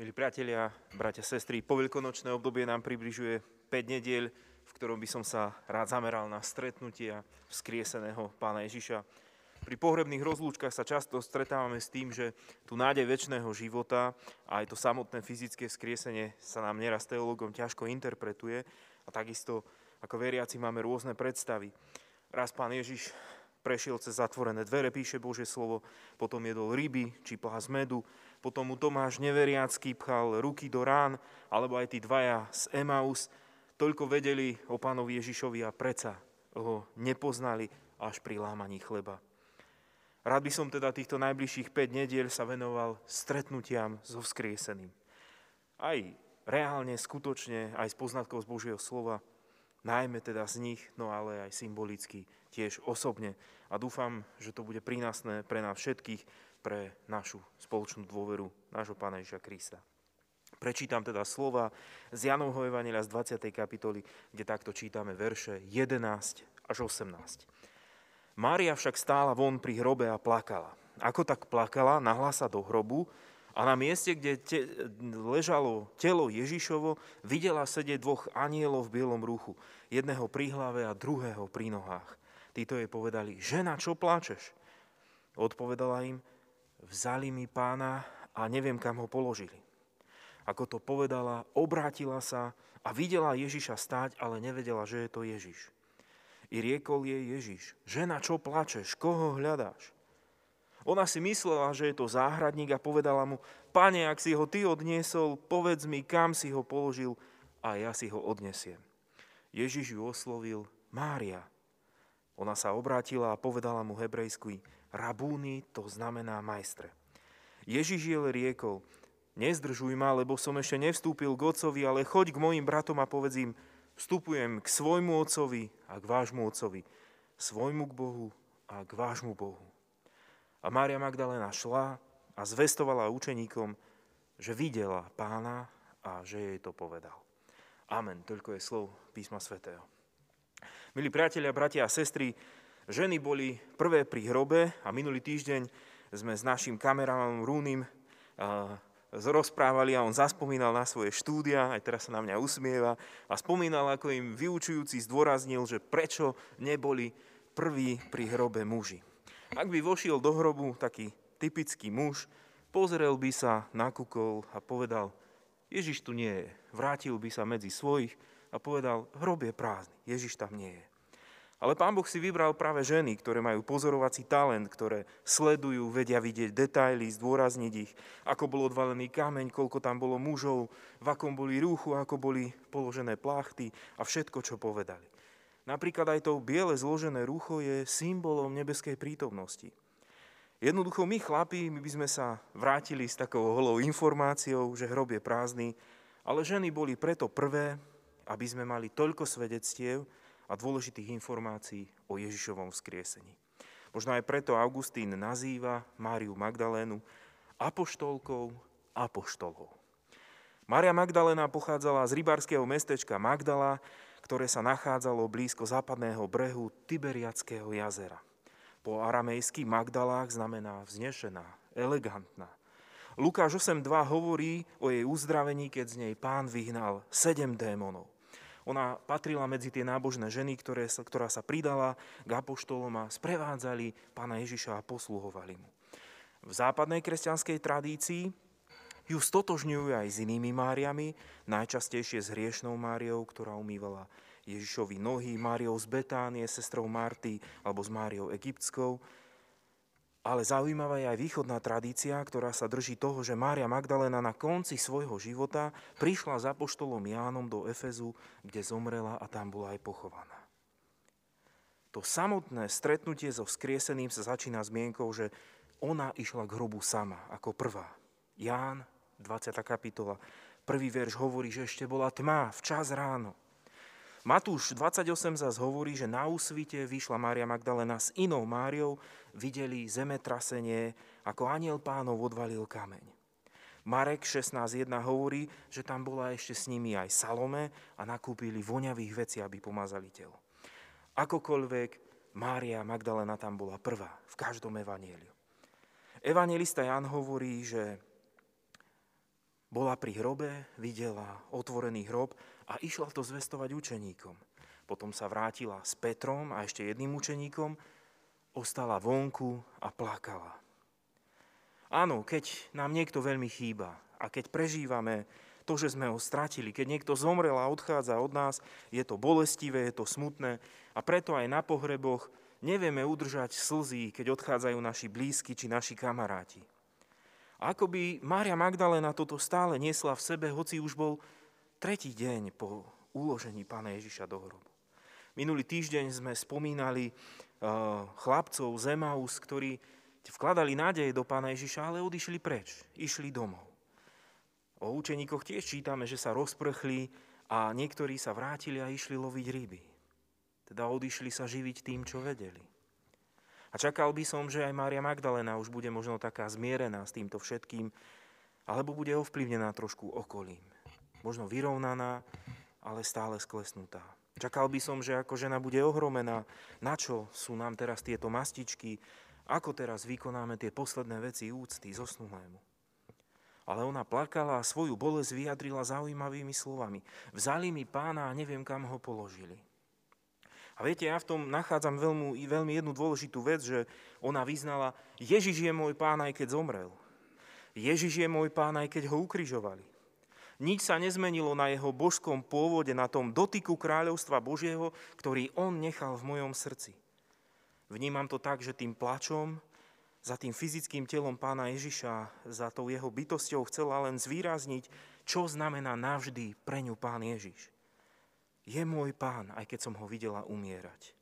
Milí priatelia, bratia, sestry, poveľkonočné obdobie nám približuje 5 nediel, v ktorom by som sa rád zameral na stretnutia vzkrieseného pána Ježiša. Pri pohrebných rozlúčkach sa často stretávame s tým, že tu nádej väčšného života a aj to samotné fyzické vzkriesenie sa nám neraz teologom ťažko interpretuje a takisto ako veriaci máme rôzne predstavy. Raz pán Ježiš prešiel cez zatvorené dvere, píše Božie slovo, potom jedol ryby či plás medu, potom mu Tomáš neveriacký pchal ruky do rán, alebo aj tí dvaja z Emaus, toľko vedeli o pánovi Ježišovi a preca ho nepoznali až pri lámaní chleba. Rád by som teda týchto najbližších 5 nediel sa venoval stretnutiam so vzkrieseným. Aj reálne, skutočne, aj z poznatkov z Božieho slova, najmä teda z nich, no ale aj symbolicky, tiež osobne. A dúfam, že to bude prínasné pre nás všetkých, pre našu spoločnú dôveru nášho Pána Ježia Krista. Prečítam teda slova z Janovho Evangelia z 20. kapitoly, kde takto čítame verše 11 až 18. Mária však stála von pri hrobe a plakala. Ako tak plakala, nahla sa do hrobu a na mieste, kde te, ležalo telo Ježišovo, videla sedieť dvoch anielov v bielom ruchu. Jedného pri hlave a druhého pri nohách. Títo jej povedali, žena, čo pláčeš? Odpovedala im, vzali mi pána a neviem, kam ho položili. Ako to povedala, obrátila sa a videla Ježiša stáť, ale nevedela, že je to Ježiš. I riekol jej Ježiš, žena, čo plačeš, koho hľadáš? Ona si myslela, že je to záhradník a povedala mu, pane, ak si ho ty odniesol, povedz mi, kam si ho položil a ja si ho odnesiem. Ježiš ju oslovil, Mária. Ona sa obrátila a povedala mu hebrejsky, Rabúny to znamená majstre. Ježiš jej riekol, nezdržuj ma, lebo som ešte nevstúpil k otcovi, ale choď k mojim bratom a povedz im, vstupujem k svojmu otcovi a k vášmu otcovi, svojmu k Bohu a k vášmu Bohu. A Mária Magdalena šla a zvestovala učeníkom, že videla pána a že jej to povedal. Amen. Toľko je slov písma svätého. Milí priatelia, bratia a sestry, Ženy boli prvé pri hrobe a minulý týždeň sme s našim kameramánom Rúnim rozprávali a on zaspomínal na svoje štúdia, aj teraz sa na mňa usmieva a spomínal, ako im vyučujúci zdôraznil, že prečo neboli prví pri hrobe muži. Ak by vošiel do hrobu taký typický muž, pozrel by sa, nakúkol a povedal, Ježiš tu nie je. Vrátil by sa medzi svojich a povedal, hrob je prázdny, Ježiš tam nie je. Ale Pán Boh si vybral práve ženy, ktoré majú pozorovací talent, ktoré sledujú, vedia vidieť detaily, zdôrazniť ich, ako bol odvalený kameň, koľko tam bolo mužov, v akom boli rúchu, ako boli položené plachty a všetko, čo povedali. Napríklad aj to biele zložené rucho je symbolom nebeskej prítomnosti. Jednoducho my chlapi, my by sme sa vrátili s takou holou informáciou, že hrob je prázdny, ale ženy boli preto prvé, aby sme mali toľko svedectiev, a dôležitých informácií o Ježišovom vzkriesení. Možno aj preto Augustín nazýva Máriu Magdalénu apoštolkou apoštolov. Mária Magdalena pochádzala z rybárskeho mestečka Magdala, ktoré sa nachádzalo blízko západného brehu Tiberiackého jazera. Po aramejsky Magdalách znamená vznešená, elegantná. Lukáš 8.2 hovorí o jej uzdravení, keď z nej pán vyhnal sedem démonov. Ona patrila medzi tie nábožné ženy, ktoré sa, ktorá sa pridala k apoštolom a sprevádzali pána Ježiša a posluhovali mu. V západnej kresťanskej tradícii ju stotožňujú aj s inými Máriami, najčastejšie s hriešnou Máriou, ktorá umývala Ježišovi nohy, Máriou z Betánie, sestrou Marty alebo s Máriou Egyptskou. Ale zaujímavá je aj východná tradícia, ktorá sa drží toho, že Mária Magdalena na konci svojho života prišla za poštolom Jánom do Efezu, kde zomrela a tam bola aj pochovaná. To samotné stretnutie so vzkrieseným sa začína zmienkou, že ona išla k hrobu sama, ako prvá. Ján, 20. kapitola, prvý verš hovorí, že ešte bola tma, včas ráno. Matúš 28 zase hovorí, že na úsvite vyšla Mária Magdalena s inou Máriou, videli zemetrasenie, ako aniel pánov odvalil kameň. Marek 16.1 hovorí, že tam bola ešte s nimi aj Salome a nakúpili voňavých vecí, aby pomazali telo. Akokoľvek, Mária Magdalena tam bola prvá v každom evanieliu. Evangelista Jan hovorí, že Bola pri hrobe, videla otvorený hrob a išla to zvestovať učeníkom. Potom sa vrátila s Petrom a ešte jedným učeníkom, ostala vonku a plakala. Áno, keď nám niekto veľmi chýba a keď prežívame to, že sme ho stratili, keď niekto zomrel a odchádza od nás, je to bolestivé, je to smutné a preto aj na pohreboch nevieme udržať slzy, keď odchádzajú naši blízky či naši kamaráti. Ako by Mária Magdalena toto stále niesla v sebe, hoci už bol tretí deň po uložení pána Ježiša do hrobu. Minulý týždeň sme spomínali uh, chlapcov z Emaus, ktorí vkladali nádej do pána Ježiša, ale odišli preč, išli domov. O učeníkoch tiež čítame, že sa rozprchli a niektorí sa vrátili a išli loviť ryby. Teda odišli sa živiť tým, čo vedeli. A čakal by som, že aj Mária Magdalena už bude možno taká zmierená s týmto všetkým, alebo bude ovplyvnená trošku okolím. Možno vyrovnaná, ale stále sklesnutá. Čakal by som, že ako žena bude ohromená, na čo sú nám teraz tieto mastičky, ako teraz vykonáme tie posledné veci úcty zosnulému ale ona plakala a svoju bolesť vyjadrila zaujímavými slovami. Vzali mi pána a neviem, kam ho položili. A viete, ja v tom nachádzam veľmi, veľmi jednu dôležitú vec, že ona vyznala, Ježiš je môj pán, aj keď zomrel. Ježiš je môj pán, aj keď ho ukrižovali. Nič sa nezmenilo na jeho božskom pôvode, na tom dotyku kráľovstva Božieho, ktorý on nechal v mojom srdci. Vnímam to tak, že tým plačom, za tým fyzickým telom pána Ježiša, za tou jeho bytosťou chcela len zvýrazniť, čo znamená navždy pre ňu pán Ježiš. Je môj pán, aj keď som ho videla umierať.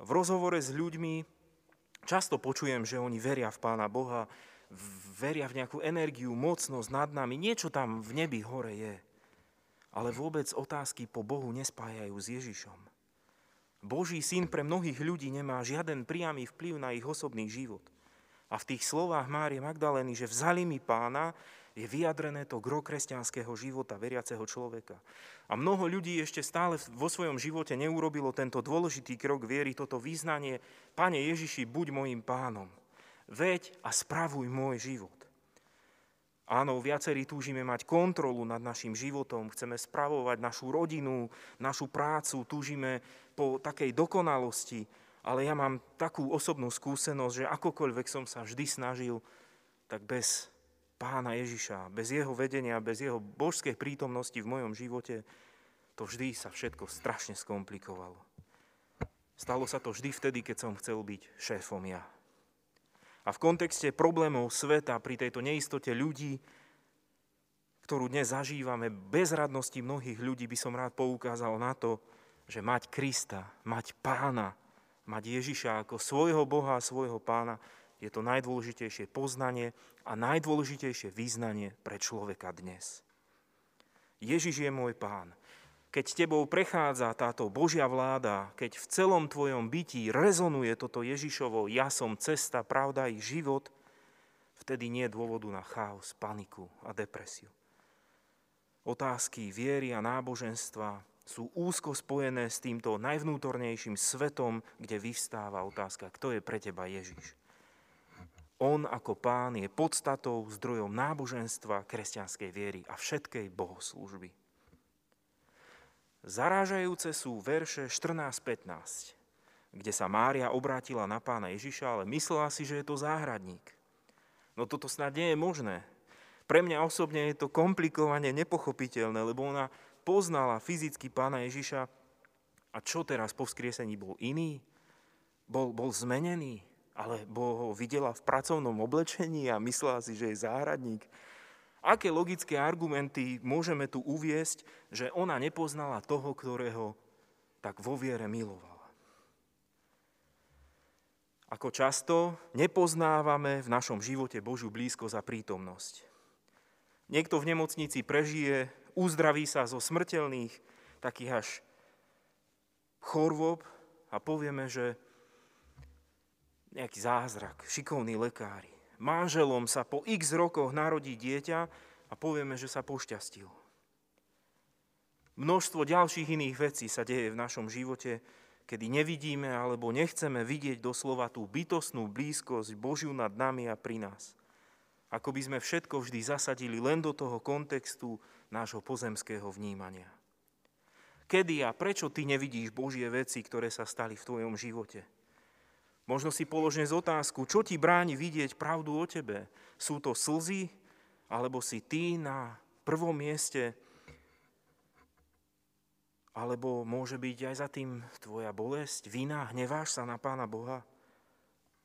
V rozhovore s ľuďmi často počujem, že oni veria v pána Boha, veria v nejakú energiu, mocnosť nad nami, niečo tam v nebi hore je. Ale vôbec otázky po Bohu nespájajú s Ježišom. Boží syn pre mnohých ľudí nemá žiaden priamy vplyv na ich osobný život. A v tých slovách Márie Magdalény, že vzali mi pána, je vyjadrené to gro kresťanského života veriaceho človeka. A mnoho ľudí ešte stále vo svojom živote neurobilo tento dôležitý krok viery, toto význanie, Pane Ježiši, buď môjim pánom. Veď a spravuj môj život. Áno, viacerí túžime mať kontrolu nad našim životom, chceme spravovať našu rodinu, našu prácu, túžime po takej dokonalosti, ale ja mám takú osobnú skúsenosť, že akokoľvek som sa vždy snažil, tak bez pána Ježiša, bez jeho vedenia, bez jeho božskej prítomnosti v mojom živote, to vždy sa všetko strašne skomplikovalo. Stalo sa to vždy vtedy, keď som chcel byť šéfom ja. A v kontexte problémov sveta, pri tejto neistote ľudí, ktorú dnes zažívame, bezradnosti mnohých ľudí, by som rád poukázal na to, že mať Krista, mať pána, mať Ježiša ako svojho Boha a svojho pána, je to najdôležitejšie poznanie a najdôležitejšie význanie pre človeka dnes. Ježiš je môj pán keď tebou prechádza táto Božia vláda, keď v celom tvojom bytí rezonuje toto Ježišovo ja som cesta, pravda i život, vtedy nie je dôvodu na chaos, paniku a depresiu. Otázky viery a náboženstva sú úzko spojené s týmto najvnútornejším svetom, kde vyvstáva otázka, kto je pre teba Ježiš. On ako pán je podstatou, zdrojom náboženstva, kresťanskej viery a všetkej bohoslúžby. Zarážajúce sú verše 14-15, kde sa Mária obrátila na pána Ježiša, ale myslela si, že je to záhradník. No toto snad nie je možné. Pre mňa osobne je to komplikovane nepochopiteľné, lebo ona poznala fyzicky pána Ježiša a čo teraz po vzkriesení bol iný? Bol, bol zmenený? Alebo ho videla v pracovnom oblečení a myslela si, že je záhradník? Aké logické argumenty môžeme tu uviesť, že ona nepoznala toho, ktorého tak vo viere milovala? Ako často nepoznávame v našom živote Božiu blízko za prítomnosť. Niekto v nemocnici prežije, uzdraví sa zo smrteľných, takých až chorôb a povieme, že nejaký zázrak, šikovní lekári manželom sa po x rokoch narodí dieťa a povieme, že sa pošťastil. Množstvo ďalších iných vecí sa deje v našom živote, kedy nevidíme alebo nechceme vidieť doslova tú bytostnú blízkosť Božiu nad nami a pri nás. ako by sme všetko vždy zasadili len do toho kontextu nášho pozemského vnímania. Kedy a prečo ty nevidíš Božie veci, ktoré sa stali v tvojom živote? Možno si položne z otázku, čo ti bráni vidieť pravdu o tebe? Sú to slzy, alebo si ty na prvom mieste, alebo môže byť aj za tým tvoja bolesť, vina, hneváš sa na Pána Boha?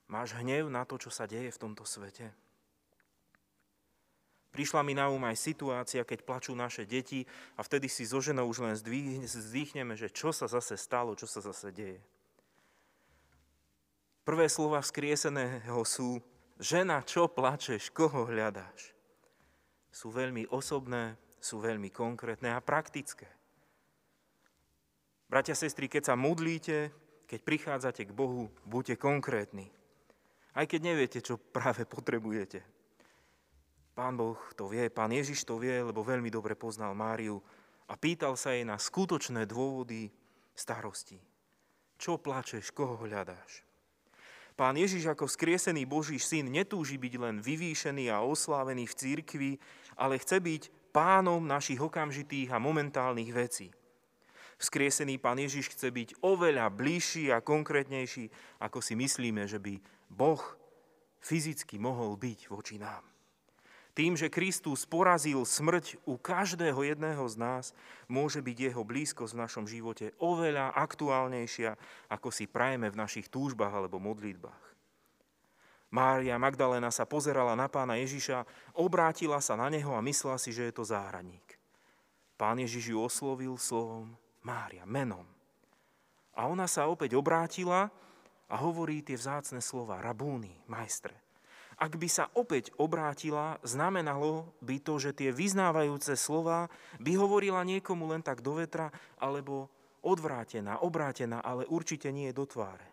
Máš hnev na to, čo sa deje v tomto svete? Prišla mi na um aj situácia, keď plačú naše deti a vtedy si so ženou už len zdýchneme, že čo sa zase stalo, čo sa zase deje. Prvé slova vzkrieseného sú, žena, čo plačeš, koho hľadáš? Sú veľmi osobné, sú veľmi konkrétne a praktické. Bratia, sestry, keď sa modlíte, keď prichádzate k Bohu, buďte konkrétni. Aj keď neviete, čo práve potrebujete. Pán Boh to vie, pán Ježiš to vie, lebo veľmi dobre poznal Máriu a pýtal sa jej na skutočné dôvody starosti. Čo plačeš, koho hľadáš? Pán Ježiš ako skriesený Boží syn netúži byť len vyvýšený a oslávený v církvi, ale chce byť pánom našich okamžitých a momentálnych vecí. Vzkriesený Pán Ježiš chce byť oveľa bližší a konkrétnejší, ako si myslíme, že by Boh fyzicky mohol byť voči nám. Tým, že Kristus porazil smrť u každého jedného z nás, môže byť jeho blízkosť v našom živote oveľa aktuálnejšia, ako si prajeme v našich túžbách alebo modlitbách. Mária Magdalena sa pozerala na pána Ježiša, obrátila sa na neho a myslela si, že je to záhradník. Pán Ježiš ju oslovil slovom Mária, menom. A ona sa opäť obrátila a hovorí tie vzácne slova, rabúny, majstre. Ak by sa opäť obrátila, znamenalo by to, že tie vyznávajúce slova by hovorila niekomu len tak do vetra, alebo odvrátená, obrátená, ale určite nie do tváre.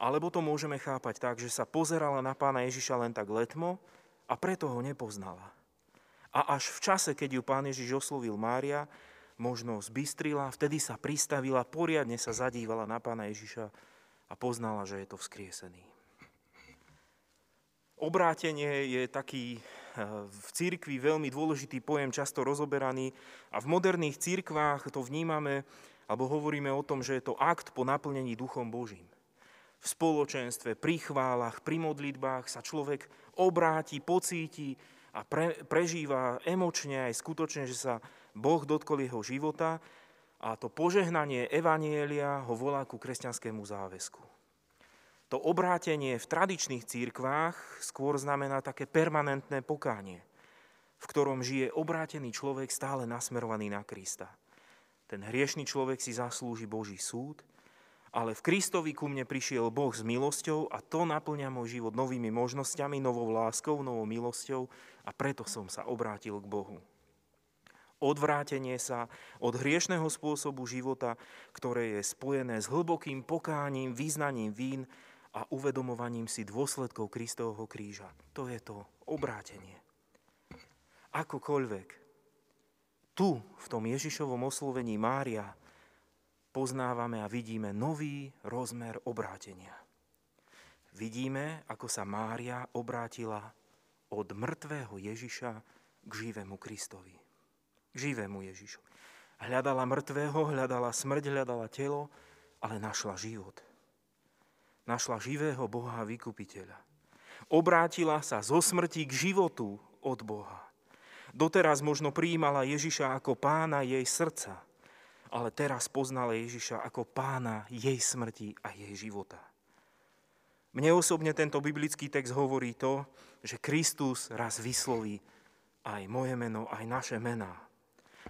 Alebo to môžeme chápať tak, že sa pozerala na pána Ježiša len tak letmo a preto ho nepoznala. A až v čase, keď ju pán Ježiš oslovil Mária, možno zbystrila, vtedy sa pristavila, poriadne sa zadívala na pána Ježiša a poznala, že je to vzkriesený. Obrátenie je taký eh, v církvi veľmi dôležitý pojem, často rozoberaný a v moderných církvách to vnímame, alebo hovoríme o tom, že je to akt po naplnení Duchom Božím. V spoločenstve, pri chválach, pri modlitbách sa človek obráti, pocíti a pre, prežíva emočne aj skutočne, že sa Boh dotkol jeho života a to požehnanie Evanielia ho volá ku kresťanskému záväzku. To obrátenie v tradičných církvách skôr znamená také permanentné pokánie, v ktorom žije obrátený človek stále nasmerovaný na Krista. Ten hriešný človek si zaslúži Boží súd, ale v Kristovi ku mne prišiel Boh s milosťou a to naplňa môj život novými možnosťami, novou láskou, novou milosťou a preto som sa obrátil k Bohu odvrátenie sa od hriešného spôsobu života, ktoré je spojené s hlbokým pokáním, význaním vín a uvedomovaním si dôsledkov Kristovho kríža. To je to obrátenie. Akokoľvek, tu, v tom Ježišovom oslovení Mária, poznávame a vidíme nový rozmer obrátenia. Vidíme, ako sa Mária obrátila od mŕtvého Ježiša k živému Kristovi k živému Ježišu. Hľadala mŕtvého, hľadala smrť, hľadala telo, ale našla život. Našla živého Boha vykupiteľa. Obrátila sa zo smrti k životu od Boha. Doteraz možno prijímala Ježiša ako pána jej srdca, ale teraz poznala Ježiša ako pána jej smrti a jej života. Mne osobne tento biblický text hovorí to, že Kristus raz vysloví aj moje meno, aj naše mená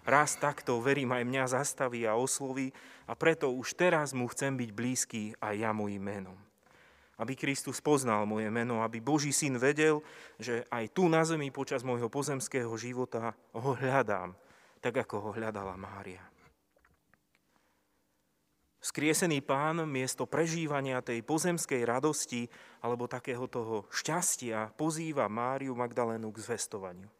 raz takto, verím, aj mňa zastaví a osloví a preto už teraz mu chcem byť blízky aj ja mojim menom. Aby Kristus poznal moje meno, aby Boží syn vedel, že aj tu na zemi počas môjho pozemského života ho hľadám, tak ako ho hľadala Mária. Skriesený pán miesto prežívania tej pozemskej radosti alebo takého toho šťastia pozýva Máriu Magdalénu k zvestovaniu.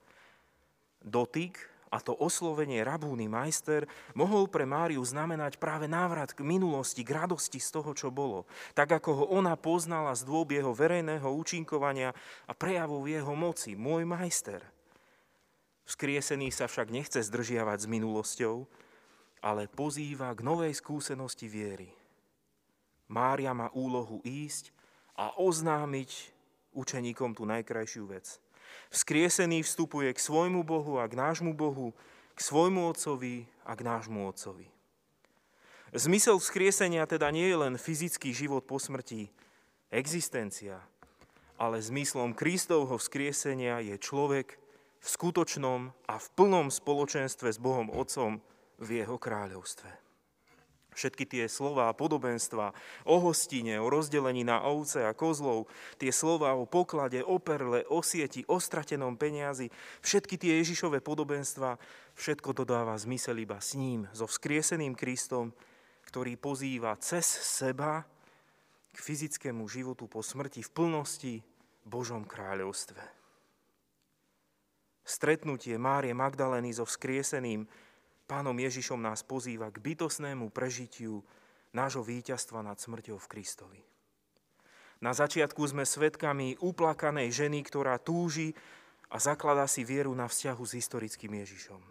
Dotyk A to oslovenie rabúny majster mohol pre Máriu znamenať práve návrat k minulosti, k radosti z toho, čo bolo. Tak ako ho ona poznala z dôb jeho verejného účinkovania a prejavov jeho moci. Môj majster. Vzkriesený sa však nechce zdržiavať s minulosťou, ale pozýva k novej skúsenosti viery. Mária má úlohu ísť a oznámiť učeníkom tú najkrajšiu vec – Vzkriesený vstupuje k svojmu Bohu a k nášmu Bohu, k svojmu Otcovi a k nášmu Otcovi. Zmysel vzkriesenia teda nie je len fyzický život po smrti, existencia, ale zmyslom Kristovho vzkriesenia je človek v skutočnom a v plnom spoločenstve s Bohom Otcom v jeho kráľovstve. Všetky tie slova a podobenstva o hostine, o rozdelení na ovce a kozlov, tie slova o poklade, o perle, o sieti, o stratenom peniazi, všetky tie Ježišové podobenstva, všetko dodáva zmysel iba s ním, so vzkrieseným Kristom, ktorý pozýva cez seba k fyzickému životu po smrti v plnosti Božom kráľovstve. Stretnutie Márie Magdalény so vzkrieseným Pánom Ježišom nás pozýva k bytosnému prežitiu nášho víťazstva nad smrťou v Kristovi. Na začiatku sme svedkami uplakanej ženy, ktorá túži a zakladá si vieru na vzťahu s historickým Ježišom.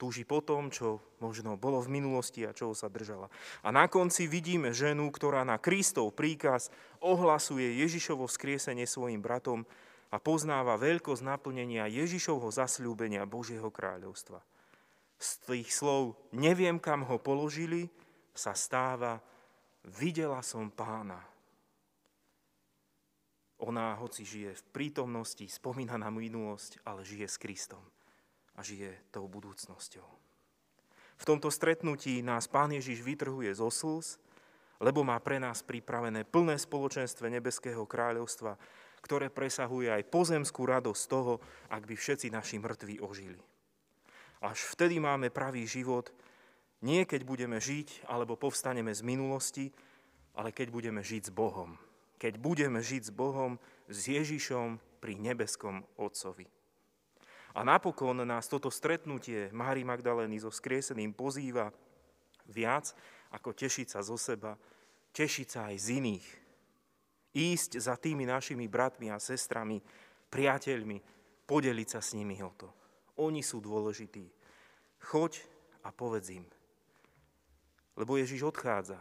Túži po tom, čo možno bolo v minulosti a čoho sa držala. A na konci vidíme ženu, ktorá na Kristov príkaz ohlasuje Ježišovo skriesenie svojim bratom a poznáva veľkosť naplnenia Ježišovho zasľúbenia Božieho kráľovstva – z tých slov neviem, kam ho položili, sa stáva videla som pána. Ona, hoci žije v prítomnosti, spomína na minulosť, ale žije s Kristom a žije tou budúcnosťou. V tomto stretnutí nás Pán Ježiš vytrhuje zo slz, lebo má pre nás pripravené plné spoločenstve Nebeského kráľovstva, ktoré presahuje aj pozemskú radosť toho, ak by všetci naši mŕtvi ožili. Až vtedy máme pravý život, nie keď budeme žiť alebo povstaneme z minulosti, ale keď budeme žiť s Bohom. Keď budeme žiť s Bohom, s Ježišom pri nebeskom Otcovi. A napokon nás toto stretnutie Mári Magdalény so skrieseným pozýva viac ako tešiť sa zo seba, tešiť sa aj z iných. Ísť za tými našimi bratmi a sestrami, priateľmi, podeliť sa s nimi o to. Oni sú dôležití. Choď a povedz im. Lebo Ježiš odchádza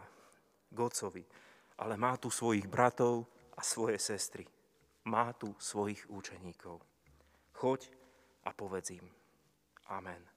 k Otcovi, ale má tu svojich bratov a svoje sestry. Má tu svojich účeníkov. Choď a povedz im. Amen.